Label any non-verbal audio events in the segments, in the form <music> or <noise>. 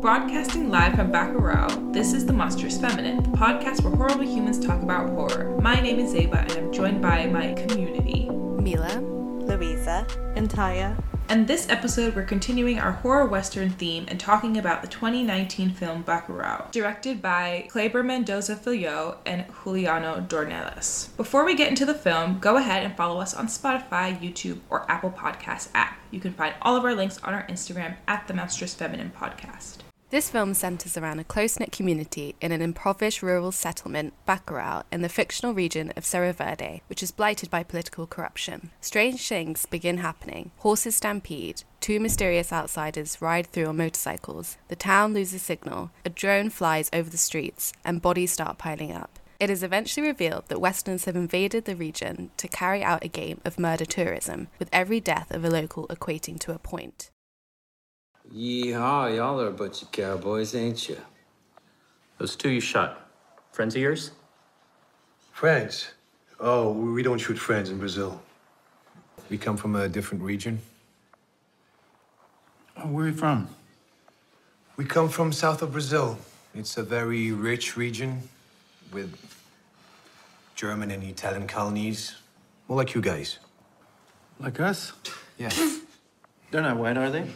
Broadcasting live from Bacurau, this is The Monstrous Feminine, the podcast where horrible humans talk about horror. My name is Zeba, and I'm joined by my community, Mila, Louisa, and Tyia. And this episode, we're continuing our horror western theme and talking about the 2019 film Bacurau, directed by Kleber Mendonça Filho and Juliano Dornelles. Before we get into the film, go ahead and follow us on Spotify, YouTube, or Apple Podcasts app. You can find all of our links on our Instagram at the Monstrous Feminine Podcast. This film centers around a close knit community in an impoverished rural settlement, Bacurau, in the fictional region of Serra Verde, which is blighted by political corruption. Strange things begin happening. Horses stampede, two mysterious outsiders ride through on motorcycles, the town loses signal, a drone flies over the streets, and bodies start piling up. It is eventually revealed that Westerns have invaded the region to carry out a game of murder tourism, with every death of a local equating to a point. Yeehaw, y'all are a bunch of cowboys, ain't you? Those two you shot, friends of yours? Friends? Oh, we don't shoot friends in Brazil. We come from a different region. Oh, where are you from? We come from south of Brazil. It's a very rich region with German and Italian colonies. More like you guys. Like us? Yeah. They're not white, are they?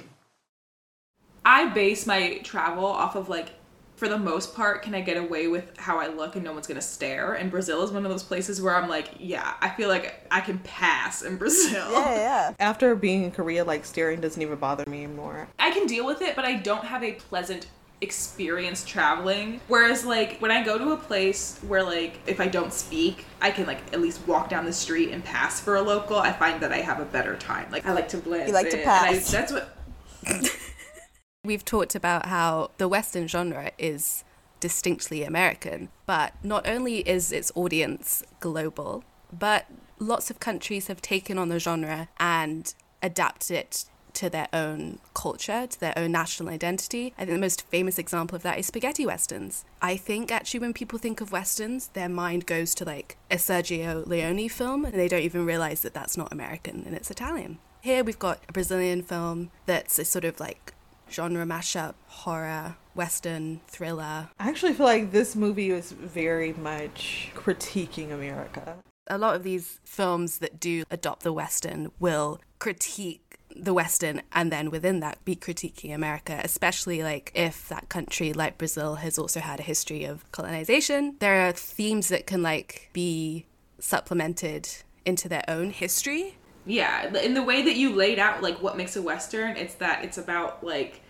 I base my travel off of like for the most part, can I get away with how I look and no one's gonna stare? And Brazil is one of those places where I'm like, yeah, I feel like I can pass in <laughs> Brazil. Yeah, yeah. After being in Korea, like staring doesn't even bother me anymore. I can deal with it, but I don't have a pleasant experience traveling. Whereas like when I go to a place where like if I don't speak, I can like at least walk down the street and pass for a local. I find that I have a better time. Like I like to blend. You like to in, and I- pass. that's what <laughs> We've talked about how the Western genre is distinctly American, but not only is its audience global, but lots of countries have taken on the genre and adapted it to their own culture, to their own national identity. I think the most famous example of that is spaghetti westerns. I think actually when people think of westerns, their mind goes to like a Sergio Leone film, and they don't even realize that that's not American and it's Italian. Here we've got a Brazilian film that's a sort of like genre mashup, horror, western, thriller. I actually feel like this movie was very much critiquing America. A lot of these films that do adopt the western will critique the western and then within that be critiquing America, especially like if that country like Brazil has also had a history of colonization. There are themes that can like be supplemented into their own history yeah, in the way that you laid out like what makes a western, it's that it's about like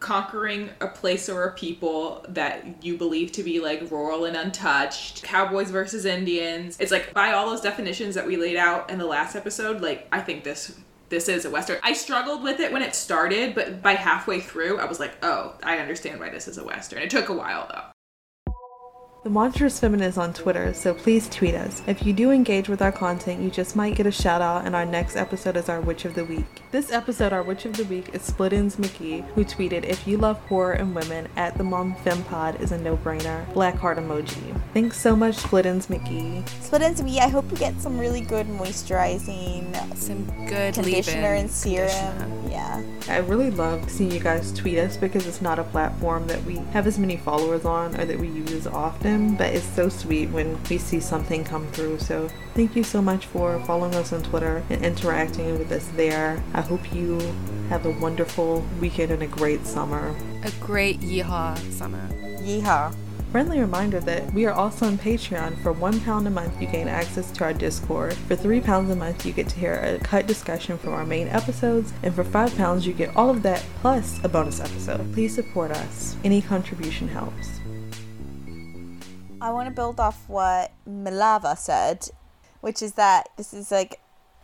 conquering a place or a people that you believe to be like rural and untouched. Cowboys versus indians. It's like by all those definitions that we laid out in the last episode like i think this this is a western. I struggled with it when it started but by halfway through i was like oh i understand why this is a western. It took a while though The Monstrous Feminine is on Twitter, so please tweet us. If you do engage with our content, you just might get a shout out, and our next episode is our Witch of the Week. This episode, our Witch of the Week, is Splittins McGee, who tweeted, If you love horror and women, at the Mon Fem Pod is a no brainer. Black heart emoji. Thanks so much, Splittins McGee. Split into me. I hope you get some really good moisturizing some good conditioner and serum. conditioner. Yeah. I really love seeing you guys tweet us because it's not a platform that we have as many followers on or that we use as often, but it's so sweet when we see something come through. So thank you so much for following us on Twitter and interacting with us there. I hope you have a wonderful weekend and a great summer. A great yeehaw summer. Yeehaw. Friendly reminder that we are also on Patreon. For one pound a month, you gain access to our Discord. For three pounds a month, you get to hear a cut discussion from our main episodes. And for five pounds, you get all of that plus a bonus episode. Please support us. Any contribution helps. I want to build off what Milava said, which is that this is like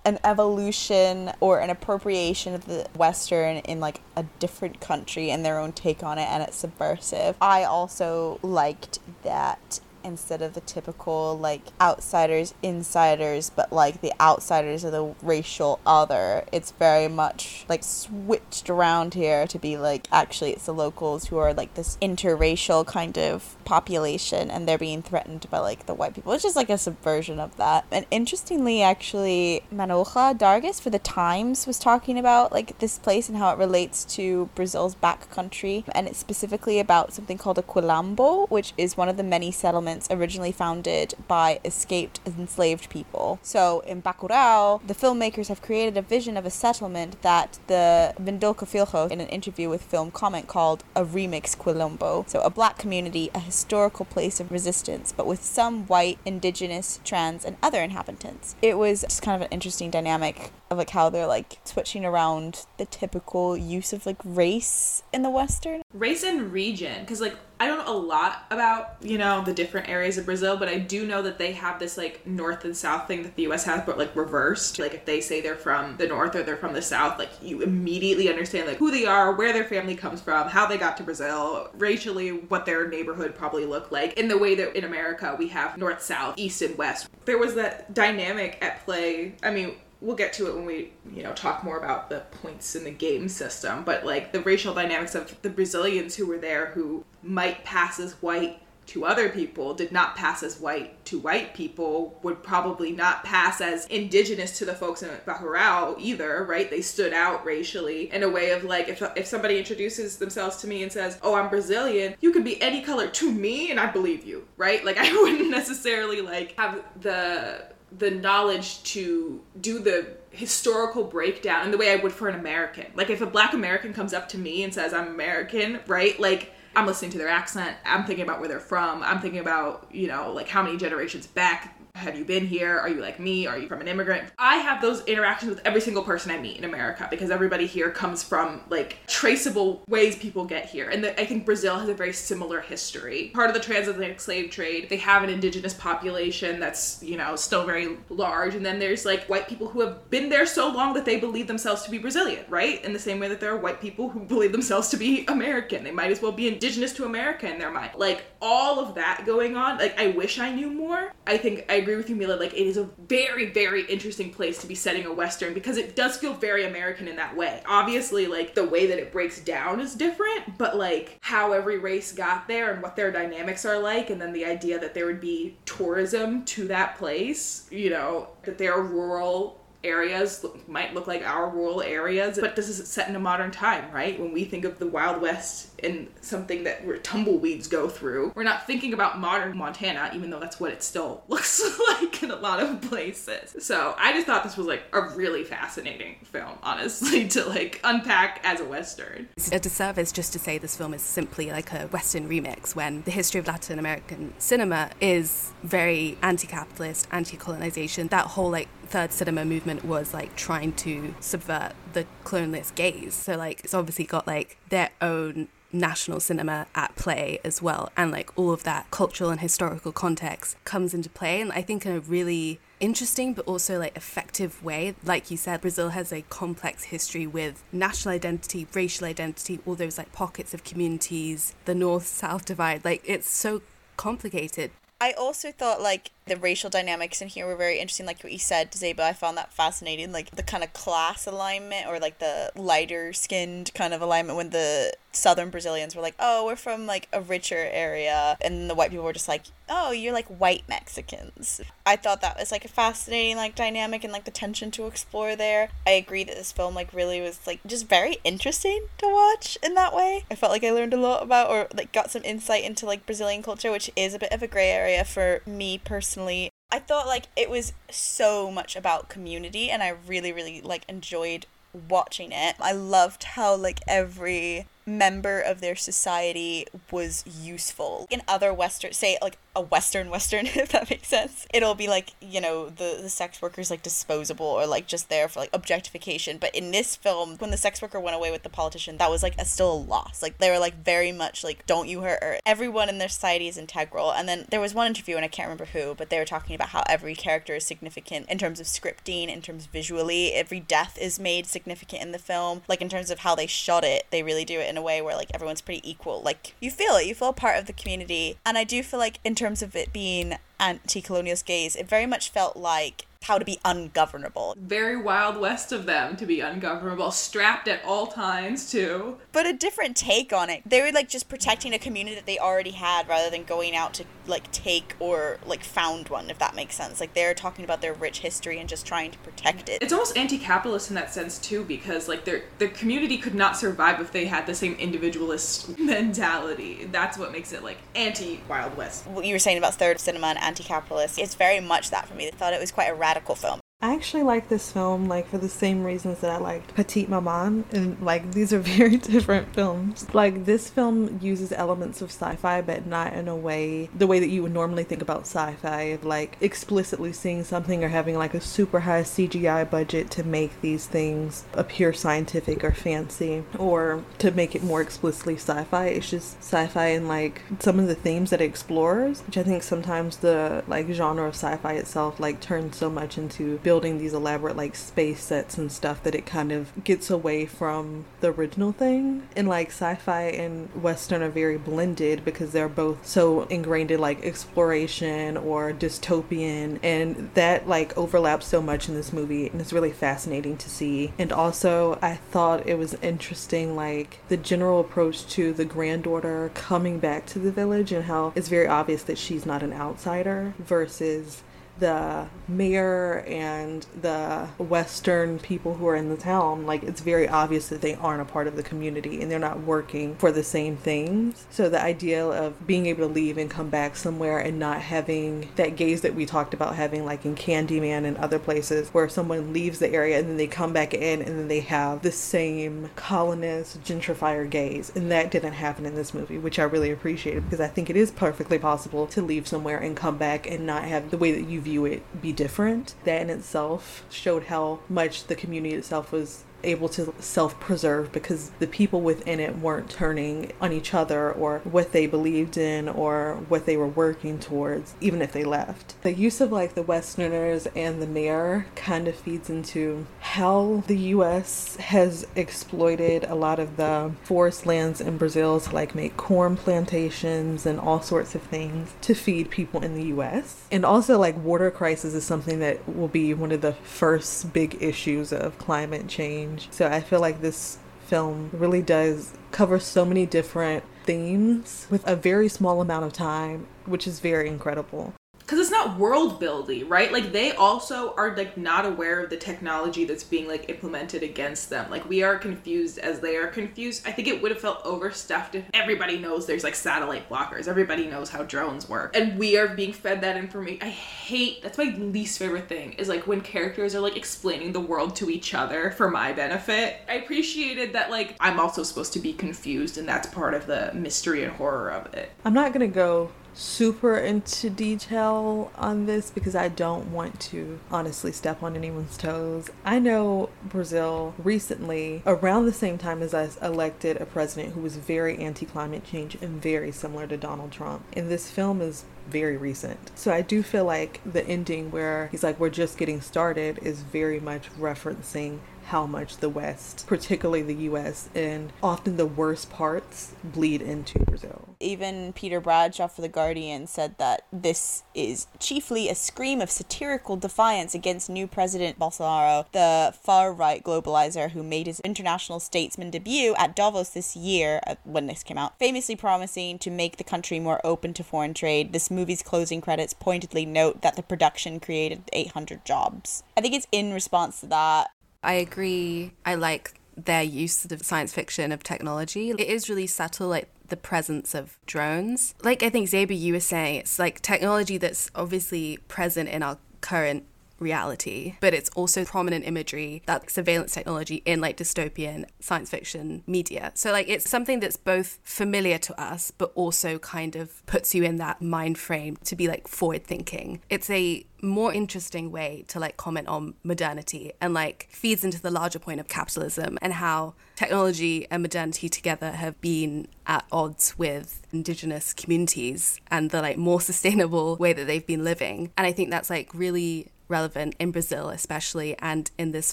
an evolution or an appropriation of the Western in like a different country and their own take on it, and it's subversive. I also liked that instead of the typical like outsiders, insiders, but like the outsiders are the racial other. It's very much like switched around here to be like actually it's the locals who are like this interracial kind of population and they're being threatened by like the white people. It's just like a subversion of that. And interestingly, actually, Manohla Dargis for the Times was talking about like this place and how it relates to Brazil's back country. And it's specifically about something called a Quilombo, which is one of the many settlements originally founded by escaped enslaved people. So in Bacurau, the filmmakers have created a vision of a settlement that the Mendonça Filho in an interview with Film Comment called a remix Quilombo. So a black community, a historical place of resistance, but with some white, indigenous, trans, and other inhabitants. It was just kind of an interesting dynamic of like how they're like switching around the typical use of like race in the Western. Race and region, because like I don't know a lot about, you know, the different areas of Brazil, but I do know that they have this like north and south thing that the US has, but like reversed. Like if they say they're from the north or they're from the south, like you immediately understand like who they are, where their family comes from, how they got to Brazil, racially, what their neighborhood probably looked like. In the way that in America we have north, south, east, and west. There was that dynamic at play. I mean, we'll get to it when we you know talk more about the points in the game system but like the racial dynamics of the brazilians who were there who might pass as white to other people did not pass as white to white people would probably not pass as indigenous to the folks in Bacurau either, right? They stood out racially in a way of like if if somebody introduces themselves to me and says, "Oh, I'm Brazilian," you could be any color to me and I believe you, right? Like <laughs> I wouldn't necessarily like have the the knowledge to do the historical breakdown in the way I would for an American. Like if a black American comes up to me and says I'm American, right? Like I'm listening to their accent, I'm thinking about where they're from, I'm thinking about, you know, like how many generations back have you been here? Are you like me? Are you from an immigrant? I have those interactions with every single person I meet in America because everybody here comes from like traceable ways people get here. And the, I think Brazil has a very similar history. Part of the transatlantic slave trade, they have an indigenous population that's, you know, still very large. And then there's like white people who have been there so long that they believe themselves to be Brazilian, right? In the same way that there are white people who believe themselves to be American. They might as well be indigenous to America in their mind. Like all of that going on, like I wish I knew more. I think I agree with you, Mila. Like, it is a very, very interesting place to be setting a Western because it does feel very American in that way. Obviously, like, the way that it breaks down is different, but like, how every race got there and what their dynamics are like, and then the idea that there would be tourism to that place, you know, that they're rural areas look, might look like our rural areas, but this is set in a modern time, right? When we think of the Wild West and something that where tumbleweeds go through, we're not thinking about modern Montana, even though that's what it still <laughs> looks like in a lot of places. So I just thought this was like a really fascinating film, honestly, <laughs> to like unpack as a Western. It's a disservice just to say this film is simply like a Western remix when the history of Latin American cinema is very anti capitalist, anti colonization. That whole like third cinema movement was like trying to subvert the colonialist gaze. So like it's obviously got like their own national cinema at play as well and like all of that cultural and historical context comes into play and I think in a really interesting but also like effective way. Like you said Brazil has a complex history with national identity racial identity all those like pockets of communities the north south divide. Like it's so complicated I also thought like the racial dynamics in here were very interesting. Like what you said, Zeba, I found that fascinating. Like the kind of class alignment or like the lighter skinned kind of alignment when the southern Brazilians were like, oh, we're from like a richer area. And the white people were just like, oh, you're like white Mexicans. I thought that was like a fascinating like dynamic and like the tension to explore there. I agree that this film like really was like just very interesting to watch in that way. I felt like I learned a lot about or like got some insight into like Brazilian culture, which is a bit of a gray area for me personally I thought like it was so much about community and I really really like enjoyed watching it. I loved how like every member of their society was useful. In other western say like a western western <laughs> if that makes sense. It'll be like, you know, the the sex workers like disposable or like just there for like objectification, but in this film when the sex worker went away with the politician, that was like a still a loss. Like they were like very much like don't you hurt her. Everyone in their society is integral. And then there was one interview and I can't remember who, but they were talking about how every character is significant in terms of scripting, in terms visually, every death is made significant in the film. Like in terms of how they shot it, they really do it in in a way where like everyone's pretty equal. Like you feel it, you feel part of the community. And I do feel like in terms of it being anti-colonial gaze, it very much felt like how to be ungovernable. Very Wild West of them to be ungovernable, strapped at all times too. But a different take on it. They were like just protecting a community that they already had rather than going out to like take or like found one, if that makes sense. Like they're talking about their rich history and just trying to protect it. It's almost anti-capitalist in that sense too, because like their their community could not survive if they had the same individualist <laughs> mentality. That's what makes it like anti-Wild West. What you were saying about third cinema and anti-capitalist, it's very much that for me. I thought it was quite a radical film. I actually like this film like for the same reasons that I liked Petite Maman and like these are <laughs> very different films. Like this film uses elements of sci-fi but not in a way the way that you would normally think about sci-fi of like explicitly seeing something or having like a super high CGI budget to make these things appear scientific or fancy or to make it more explicitly sci-fi. It's just sci-fi and like some of the themes that it explores, which I think sometimes the like genre of sci-fi itself like turns so much into building these elaborate like space sets and stuff that it kind of gets away from the original thing. And like sci-fi and western are very blended because they're both so ingrained in like exploration or dystopian and that like overlaps so much in this movie and it's really fascinating to see. And also I thought it was interesting like the general approach to the granddaughter coming back to the village and how it's very obvious that she's not an outsider versus the mayor and the western people who are in the town like it's very obvious that they aren't a part of the community and they're not working for the same things. So the idea of being able to leave and come back somewhere and not having that gaze that we talked about having like in candyman and other places where someone leaves the area and then they come back in and then they have the same colonist gentrifier gaze. And that didn't happen in this movie which i really appreciated because i think it is perfectly possible to leave somewhere and come back and not have the way that you view it be different. That in itself showed how much the community itself was able to self preserve because the people within it weren't turning on each other or what they believed in or what they were working towards, even if they left. The use of like the Westerners and the mayor kind of feeds into how the US has exploited a lot of the forest lands in Brazil to like make corn plantations and all sorts of things to feed people in the US. And also, like, water crisis is something that will be one of the first big issues of climate change. So I feel like this film really does cover so many different themes with a very small amount of time, which is very incredible because it's not world building right? Like they also are like not aware of the technology that's being like implemented against them. Like we are confused as they are confused. I think it would have felt overstuffed if everybody knows there's like satellite blockers. Everybody knows how drones work. And we are being fed that information i hate that's my least favorite thing is like when characters are like explaining the world to each other for my benefit. I appreciated that like i'm also supposed to be confused and that's part of the mystery and horror of it. I'm not gonna go super into detail on this because I don't want to honestly step on anyone's toes. I know Brazil recently, around the same time as us, elected a president who was very anti climate change and very similar to Donald Trump. And this film is very recent. So I do feel like the ending where he's like, we're just getting started, is very much referencing how much the West, particularly the US, and often the worst parts bleed into Brazil. Even Peter Bradshaw for The Guardian said that this is chiefly a scream of satirical defiance against new President Bolsonaro, the far right globalizer who made his international statesman debut at Davos this year uh, when this came out, famously promising to make the country more open to foreign trade. This movie's closing credits pointedly note that the production created 800 jobs. I think it's in response to that I agree. I like their use of science fiction of technology. It is really subtle, like the presence of drones. Like I think Zeba, you were saying, it's like technology that's obviously present in our current reality, but it's also prominent imagery, that surveillance technology in like dystopian science fiction media. So like it's something that's both familiar to us, but also kind of puts you in that mind frame to be like forward thinking. It's a more interesting way to like comment on modernity and like feeds into the larger point of capitalism and how technology and modernity together have been at odds with indigenous communities and the like more <laughs> sustainable way that they've been living and i think that's like really relevant in Brazil, especially, and in this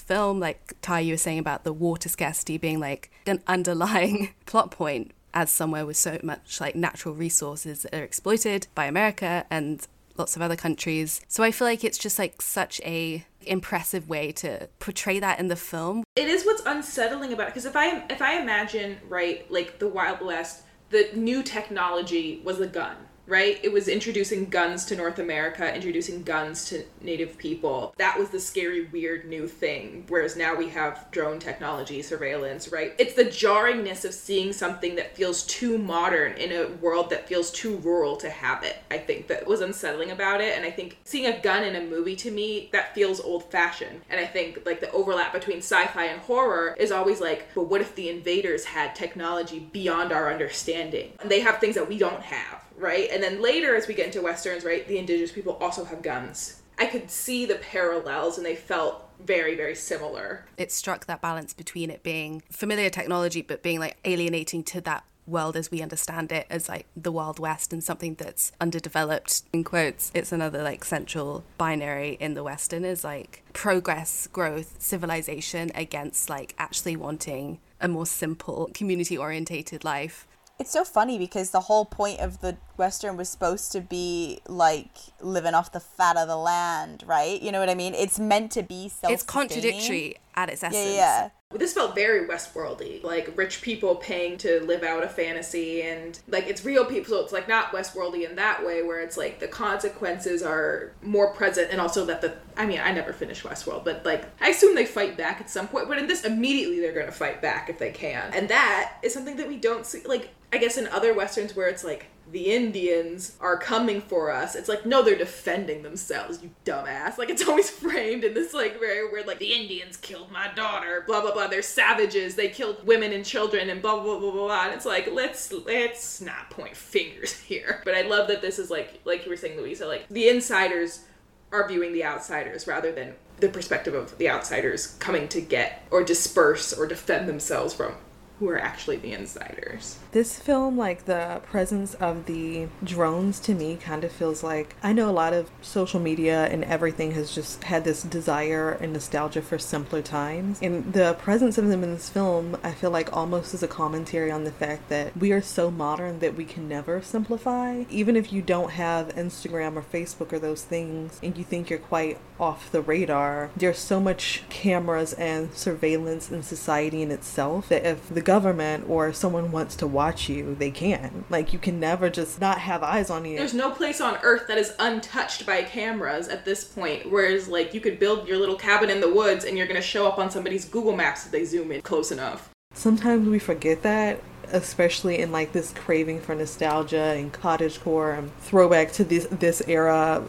film, like Ty, you were saying about the water scarcity being like an underlying <laughs> plot point as somewhere with so much like natural resources that are exploited by America and lots of other countries. So I feel like it's just like such a impressive way to portray that in the film. It is what's unsettling about it because if I if I imagine right like the Wild West, the new technology was the gun right? It was introducing guns to North America, introducing guns to native people. That was the scary, weird new thing. Whereas now we have drone technology, surveillance, right? It's the jarringness of seeing something that feels too modern in a world that feels too rural to have it. I think that was unsettling about it. And I think seeing a gun in a movie to me, that feels old fashioned. And I think like the overlap between sci fi and horror is always like, but what if the invaders had technology beyond our understanding? And they have things that we don't have right? And then later, as we get into westerns, right, the indigenous people also have guns. I could see the parallels, and they felt very, very similar. It struck that balance between it being familiar technology, but being like alienating to that world as we understand it as like the wild west and something that's underdeveloped in quotes it's another like central binary in the western is like progress growth civilization against like actually wanting a more simple community orientated life it's so funny because the whole point of the western was supposed to be like living off the fat of the land, right? You know what I mean? It's meant to be self. It's contradictory at its essence. Yeah, yeah. This felt very Westworldy, like rich people paying to live out a fantasy, and like it's real people, so it's like not Westworldy in that way, where it's like the consequences are more present, and also that the I mean, I never finished Westworld, but like I assume they fight back at some point, but in this, immediately they're gonna fight back if they can, and that is something that we don't see. Like I guess in other westerns where it's like the Indians are coming for us. It's like, no, they're defending themselves, you dumbass. Like, it's <laughs> always framed in this, like, very weird, like, the Indians killed my daughter, blah, blah, blah. They're savages. They killed women and children, and blah, blah, blah, blah, blah. And it's like, let's, let's not point fingers <laughs> here. But I love that this is, like, like you were saying, Louisa, like, the insiders are viewing the outsiders rather than the perspective of the outsiders coming to get or disperse or defend themselves from who are actually the insiders. This film, like the presence of the drones to me, kind of feels like I know a lot of social media and everything has just had this desire and nostalgia for simpler times. And the presence of them in this film, I feel like almost is a commentary on the fact that we are so modern that we can never simplify. Even if you don't have Instagram or Facebook or those things and you think you're quite off the radar, there's so much cameras and surveillance in society in itself that if the government or someone wants to watch you, they can. Like you can never just not have eyes on you. There's no place on earth that is untouched by cameras at this point. Whereas like you could build your little cabin in the woods and you're gonna show up on somebody's Google Maps if they zoom in close enough. Sometimes we forget that especially in like this craving for nostalgia and cottagecore and throwback to this this era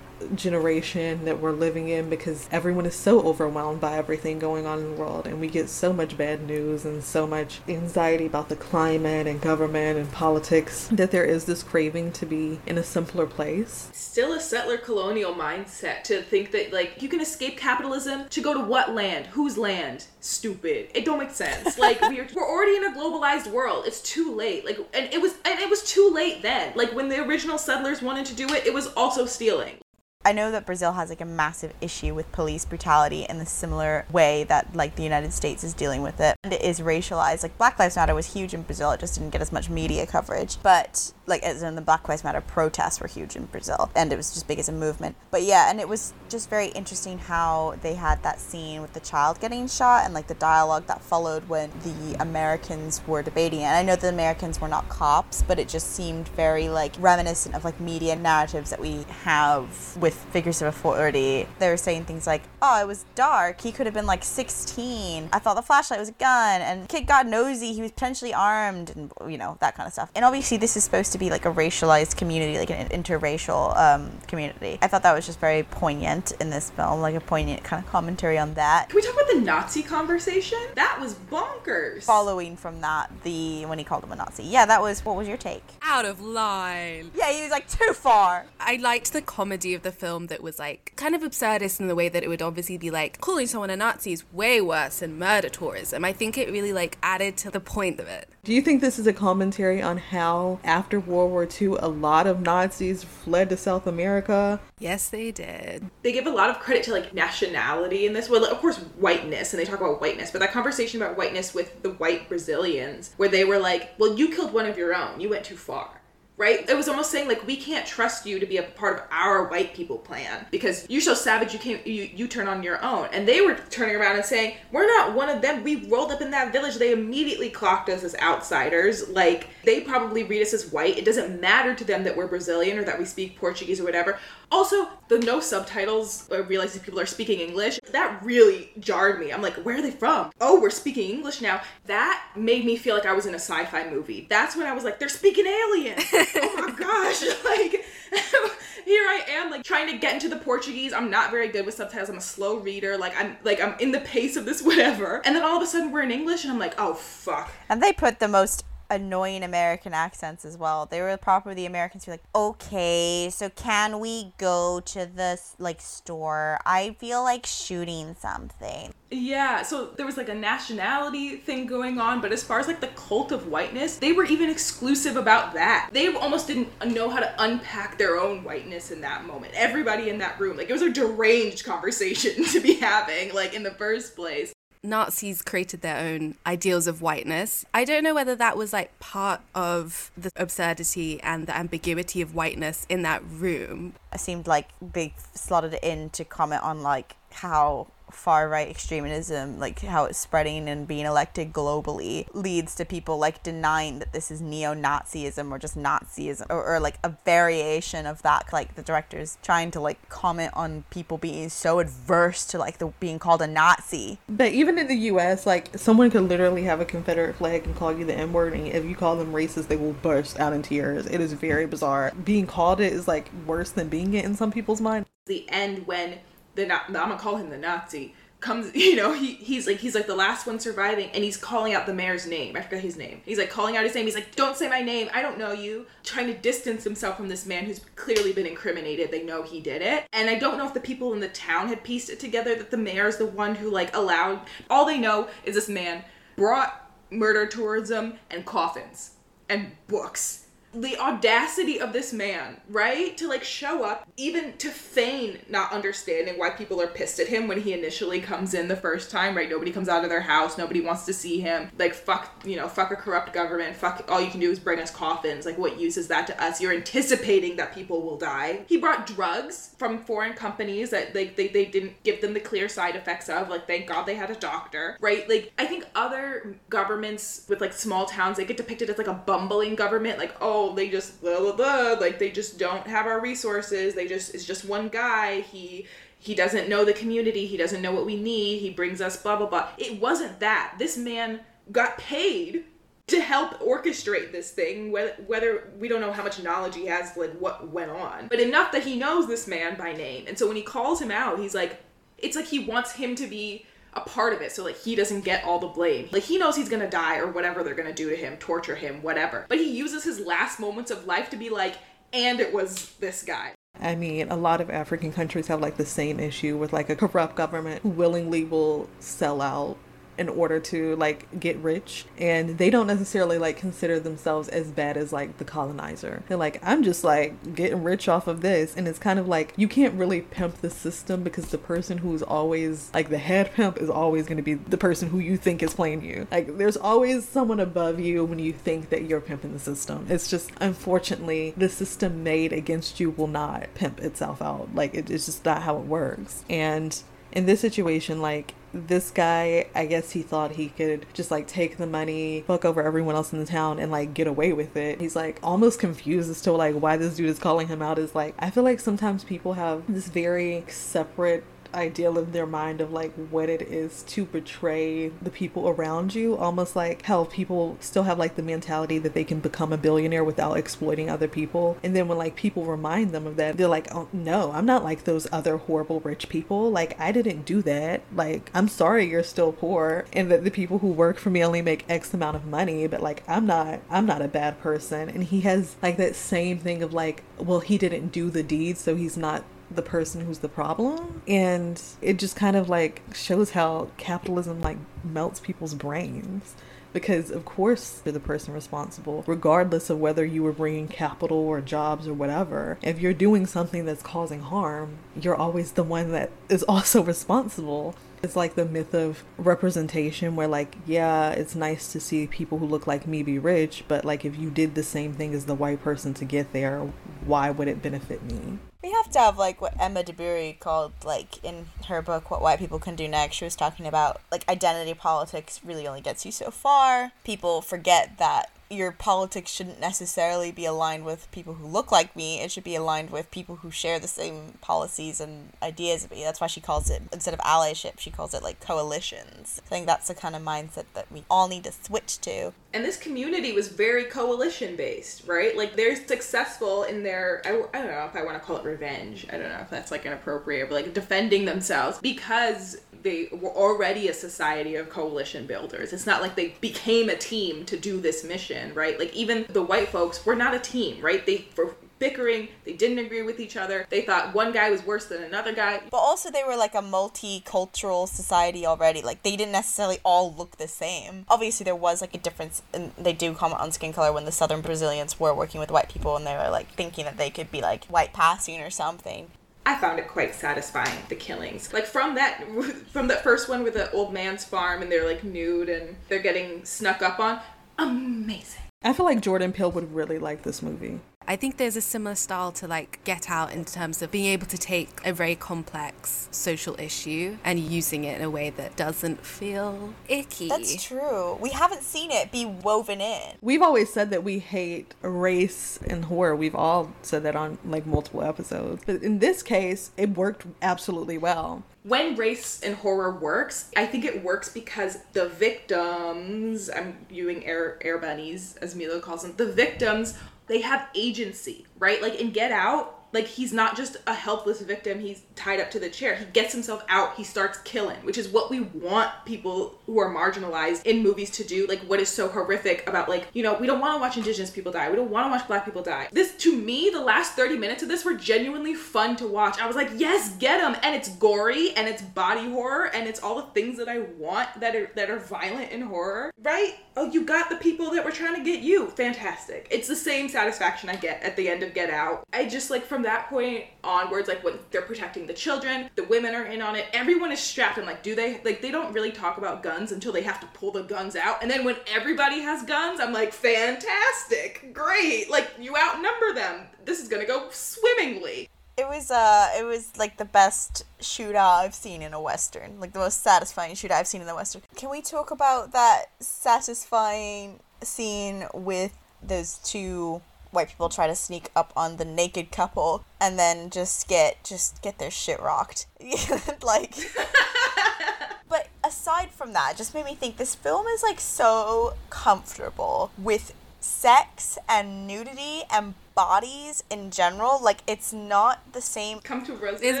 generation that we're living in because everyone is so overwhelmed by everything going on in the world and we get so much bad news and so much anxiety about the climate and government and politics that there is this craving to be in a simpler place. Still a settler colonial mindset to think that like you can escape capitalism to go to what land? Whose land? Stupid. It don't make sense. <laughs> Like we're we're already in a globalized world. It's too late. Like and it was and it was too late then. Like when the original settlers wanted to do it, it was also stealing. I know that Brazil has like a massive issue with police brutality in the similar way that like the United States is dealing with it. And it is racialized. Like Black Lives Matter was huge in Brazil. It just didn't get as much media coverage. But like as in the Black Lives Matter protests were huge in Brazil and it was just big as a movement. But yeah, and it was just very interesting how they had that scene with the child getting shot and like the dialogue that followed when the Americans were debating. And I know the Americans were not cops, but it just seemed very like reminiscent of like media narratives that we have with figures of authority. They were saying things like, "Oh, it was dark. He could have been like 16. I thought the flashlight was a gun, and kid got nosy. He was potentially armed, and you know that kind of stuff." And obviously, this is supposed to be like a racialized community, like an interracial um, community. I thought that was just very poignant in this film, like a poignant kind of commentary on that. Can we talk about the Nazi conversation? That was bonkers. Following from that, the when he called him a Nazi, yeah, that was. What was your take? Out of line. Yeah, he was like too far. I liked the comedy of the film that was like kind of absurdist in the way that it would obviously be like calling someone a Nazi is way worse than murder tourism. I think it really like added to the point of it. Do you think this is a commentary on how after of World War II, a lot of Nazis fled to South America. Yes, they did. They give a lot of credit to like nationality in this. Well, of course, whiteness, and they talk about whiteness, but that conversation about whiteness with the white Brazilians, where they were like, well, you killed one of your own, you went too far right? It was almost saying like we can't trust you to be a part of our white people plan because you're so savage you can't you, you turn on your own. And they were turning around and saying, We're not one of them. We rolled up in that village. They immediately clocked us as outsiders. Like they probably read us as white. It doesn't matter to them that we're Brazilian or that we speak Portuguese or whatever. Also, the no subtitles, I realizing people are speaking English, that really jarred me. I'm like, where are they from? Oh, we're speaking English now. That made me feel like I was in a sci fi movie. That's when I was like, they're speaking alien. <laughs> oh my gosh. <laughs> Like, <laughs> here I am, like, trying to get into the Portuguese. I'm not very good with subtitles. I'm a slow reader. Like, I'm, like, I'm in the pace of this, whatever. And then all of a sudden we're in English, and I'm like, oh, fuck. And they put the most annoying American accents as well. They were proper the Americans were like, "Okay, so can we go to the like store? I feel like shooting something." Yeah, so there was like a nationality thing going on, but as far as like the cult of whiteness, they were even exclusive about that. They almost didn't know how to unpack their own whiteness in that moment. Everybody in that room, like it was a deranged conversation <laughs> to be having, like in the first place. Nazis created their own ideals of whiteness. I don't know whether that was like part of the absurdity and the ambiguity of whiteness in that room. It seemed like they slotted it in to comment on like how far right extremism, like how it's spreading and being elected globally, leads to people like denying that this is neo Nazism or just Nazism or, or, like a variation of that. Like the director's trying to like comment on people being so adverse to like the being called a Nazi. But even in the US, like someone could literally have a Confederate flag and call you the N word, and if you call them racist, they will burst out in tears. It is very bizarre. Being called it is like worse than being it in some people's mind. The end when the I'm gonna call him the Nazi comes <laughs> you know he he's like he's like the last one surviving and he's calling out the mayor's name. I forgot his name. He's like calling out his name. He's like don't say my name. I don't know you. Trying to distance himself from this man who's clearly been incriminated. They know he did it. And i don't know if the people in the town had pieced it together that the mayor is the one who like allowed all they know is this man brought murder towards them and coffins and books the audacity of this man, right? To like show up, even to feign not understanding why people are pissed at him when he initially comes in the first time, right? Nobody comes out of their house, nobody wants to see him. Like, fuck, you know, fuck a corrupt government, fuck, all you can do is bring us coffins. Like, what use is that to us? You're anticipating that people will die. He brought drugs from foreign companies that like they, they didn't give them the clear side effects of. Like, thank God they had a doctor, right? Like, I think other governments with like small towns, they get depicted as like a bumbling government, like, oh, they just blah blah blah like they just don't have our resources they just it's just one guy he he doesn't know the community he doesn't know what we need he brings us blah blah blah. It wasn't that. This man got paid to help orchestrate this thing whether, whether we don't know how much knowledge he has like what went on. But enough that he knows this man by name. And so when he calls him out he's like it's like he wants him to be a part of it so like he doesn't get all the blame. Like he knows he's gonna die or whatever they're gonna do to him torture him whatever. But he uses his last moments of life to be like and it was this guy. I mean, a lot of African countries have like the same issue with like a corrupt government who willingly will sell out in order to like get rich. And they don't necessarily like consider themselves as bad as like the colonizer. They're like i'm just like getting rich off of this. And it's kind of like you can't really pimp the system because the person who's always like the head pimp is always going to be the person who you think is playing you. Like there's always someone above you when you think that you're pimping the system. It's just unfortunately the system made against you will not pimp itself out. Like it, it's just not how it works. And in this situation like this guy, I guess he thought he could just like take the money, fuck over everyone else in the town, and like get away with it. He's like almost confused as to like why this dude is calling him out. Is like, I feel like sometimes people have this very separate ideal in their mind of like what it is to betray the people around you. Almost like how people still have like the mentality that they can become a billionaire without exploiting other people. And then when like people remind them of that they're like oh no i'm not like those other horrible rich people. Like i didn't do that. Like i'm sorry you're still poor and that the people who work for me only make x amount of money but like i'm not i'm not a bad person. And he has like that same thing of like well he didn't do the deed so he's not the person who's the problem. And it just kind of like shows how capitalism like melts people's brains because of course you're the person responsible regardless of whether you were bringing capital or jobs or whatever if you're doing something that's causing harm you're always the one that is <laughs> also responsible it's like the myth of representation where like yeah it's nice to see people who look like me be rich but like if you did the same thing as the white person to get there why would it benefit me We have to have like what Emma Dabiri called like in her book What White People Can Do Next. She was talking about like identity politics really only gets you so far. People forget that your politics shouldn't necessarily be aligned with people who look like me. It should be aligned with people who share the same policies and ideas me. That's why she calls it instead of allyship, she calls it like coalitions. I think that's the kind of mindset that we all need to switch to. And this community was very coalition based, right? Like they're successful in their, I, I don't know if I want to call it revenge. I don't know if that's like inappropriate, but like defending themselves because they were already a society of coalition builders. It's not like they became a team to do this mission, right? Like even the white folks were not a team, right? They were bickering, they didn't agree with each other. They thought one guy was worse than another guy. But also, they were like a multicultural society already. Like, they didn't necessarily all look the same. Obviously, there was like a difference, and they do comment on skin color when the southern Brazilians were working with white people and they were like thinking that they could be like white passing or something. I found it quite satisfying the killings. Like from that <laughs> from that first one with the old man's farm and they're like nude and they're getting snuck up on. Amazing. i feel like jordan peele would really like this movie I think there's a similar style to like Get Out in terms of being able to take a very complex social issue and using it in a way that doesn't feel icky. That's true. We haven't seen it be woven in. We've always said that we hate race and horror. We've all said that on like multiple episodes. But in this case, it worked absolutely well. When race and horror works, I think it works because the victims, I'm viewing air air bunnies as Milo calls them, the victims they have agency, right? Like in Get Out, like he's not just a helpless victim, he's tied up to the chair. He gets himself out, he starts killing, which is what we want people who are marginalized in movies to do. Like what is so horrific about like, you know, we don't want to watch indigenous people die. We don't want to watch black people die. This to me, the last 30 minutes of this were genuinely fun to watch. I was like, "Yes, get him." And it's gory and it's body horror and it's all the things that I want that are that are violent in horror. Right? Oh, you got the people that were trying to get you. Fantastic. It's the same satisfaction I get at the end of Get Out. I just like from that point onwards, like when they're protecting the children, the women are in on it, everyone is strapped and like, do they like they don't really talk about guns until they have to pull the guns out. And then when everybody has guns, I'm like, fantastic, great. Like you outnumber them. This is gonna go swimmingly. It was uh it was like the best shootout I've seen in a western. Like the most satisfying shootout I've seen in the western. Can we talk about that satisfying scene with those two white people try to sneak up on the naked couple and then just get just get their shit rocked. <laughs> like <laughs> But aside from that, it just made me think this film is like so comfortable with sex and nudity and bodies in general. Like it's not the same Come to Brazil. Is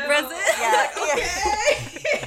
Brazil? <laughs> Yeah, okay.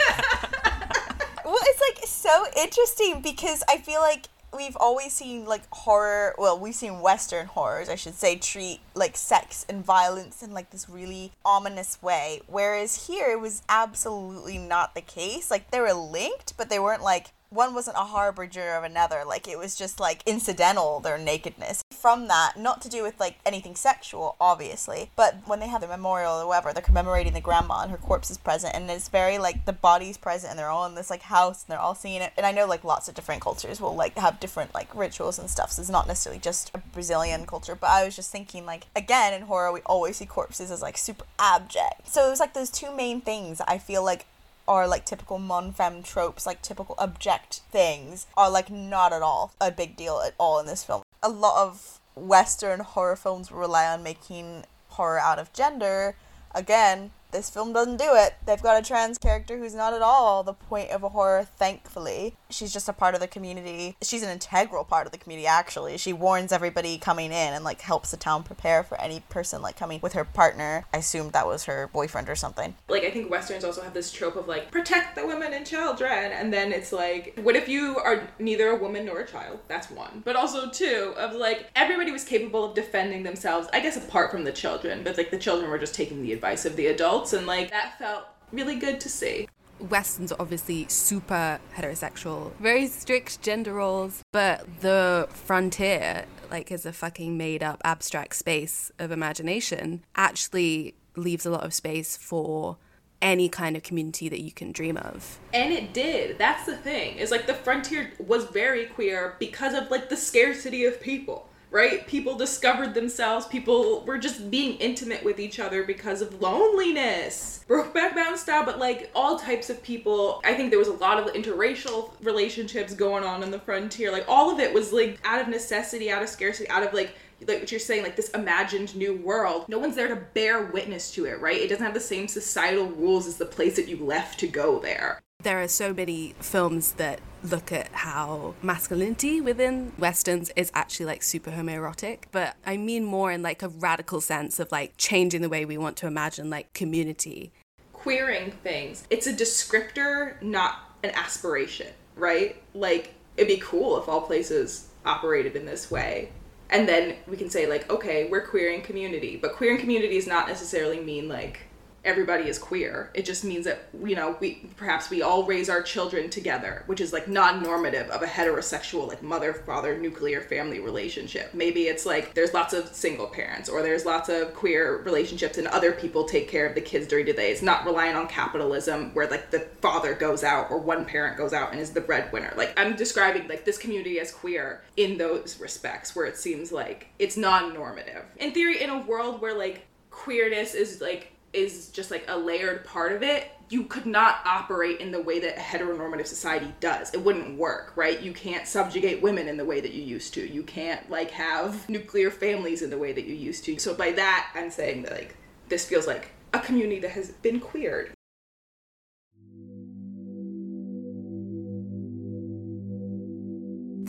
well it's like so interesting because i feel like we've always seen like horror well we've seen western horrors i should say treat like sex and violence in like this really ominous way. Whereas here it was absolutely not the case. Like they were linked but they weren't like one wasn't a harbinger of another like it was just like incidental their nakedness. From that not to do with like anything sexual obviously but when they have the memorial or whatever they're commemorating the grandma and her corpse is present and it's very like the body's present and they're all in this like house and they're all seeing it. And i know like lots of different cultures will like have different like rituals and stuff so it's not necessarily just a brazilian culture but i was just thinking like again in horror we always see corpses as like super abject. So it was like those two main things i feel like are like typical mon femme tropes, like typical object things, are like not at all a big deal at all in this film. A lot of Western horror films rely on making horror out of gender. Again, this film doesn't do it. They've got a trans character who's not at all the point of a horror, thankfully. She's just a part of the community. She's an integral part of the community, actually. She warns everybody coming in and, like, helps the town prepare for any person, like, coming with her partner. I assumed that was her boyfriend or something. like I think westerns also have this trope of like protect the women and children and then it's like what if you are neither a woman nor a child that's one but also two of like everybody was capable of defending themselves I guess apart from the children but like the children were just taking the advice of the adults and like that felt really good to see. Westerns are obviously super heterosexual, very strict gender roles, but the frontier, like as a fucking made up abstract space of imagination, actually leaves a lot of space for any kind of community that you can dream of. And it did. That's the thing. Is like the frontier was very queer because of like the scarcity of people right? People discovered themselves. People were just being intimate with each other because of loneliness. Brokeback Mountain style, but like all types of people. I think there was a lot of interracial relationships going on in the frontier. Like all of it was like out of necessity, out of scarcity, out of like like what you're saying, like this imagined new world. No one's there to bear witness to it, right? It doesn't have the same societal rules as the place that you left to go there. There are so many films that look at how masculinity within westerns is actually like super homoerotic, but I mean more in like a radical sense of like changing the way we want to imagine like community. Queering things. It's a descriptor, not an aspiration, right? Like it'd be cool if all places operated in this way. And then we can say like, okay, we're queering community, but queering community does not necessarily mean like everybody is queer. It just means that you know we perhaps we all raise our children together, which is like non-normative of a heterosexual like mother-father nuclear family relationship. Maybe it's like there's lots of single parents or there's lots of queer relationships and other people take care of the kids during the day. It's not relying on capitalism where like the father goes out or one parent goes out and is the breadwinner. Like I'm describing like this community as queer in those respects where it seems like it's non-normative. In theory in a world where like queerness is like is just like a layered part of it, you could not operate in the way that a heteronormative society does. It wouldn't work, right? You can't subjugate women in the way that you used to. You can't like have nuclear families in the way that you used to. So by that, I'm saying that like this feels like a community that has been queered.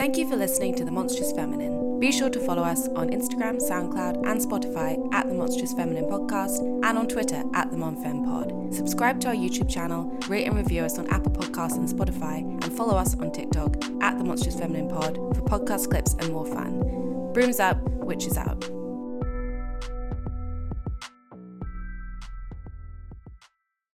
Thank you for listening to The Monstrous Feminine. Be sure to follow us on Instagram, SoundCloud, and Spotify at The Monstrous Feminine Podcast and on Twitter at The MonFemPod. Subscribe to our YouTube channel, rate and review us on Apple Podcasts and Spotify, and follow us on TikTok at The Monstrous Feminine Pod for podcast clips and more fun. Brooms up, witches out.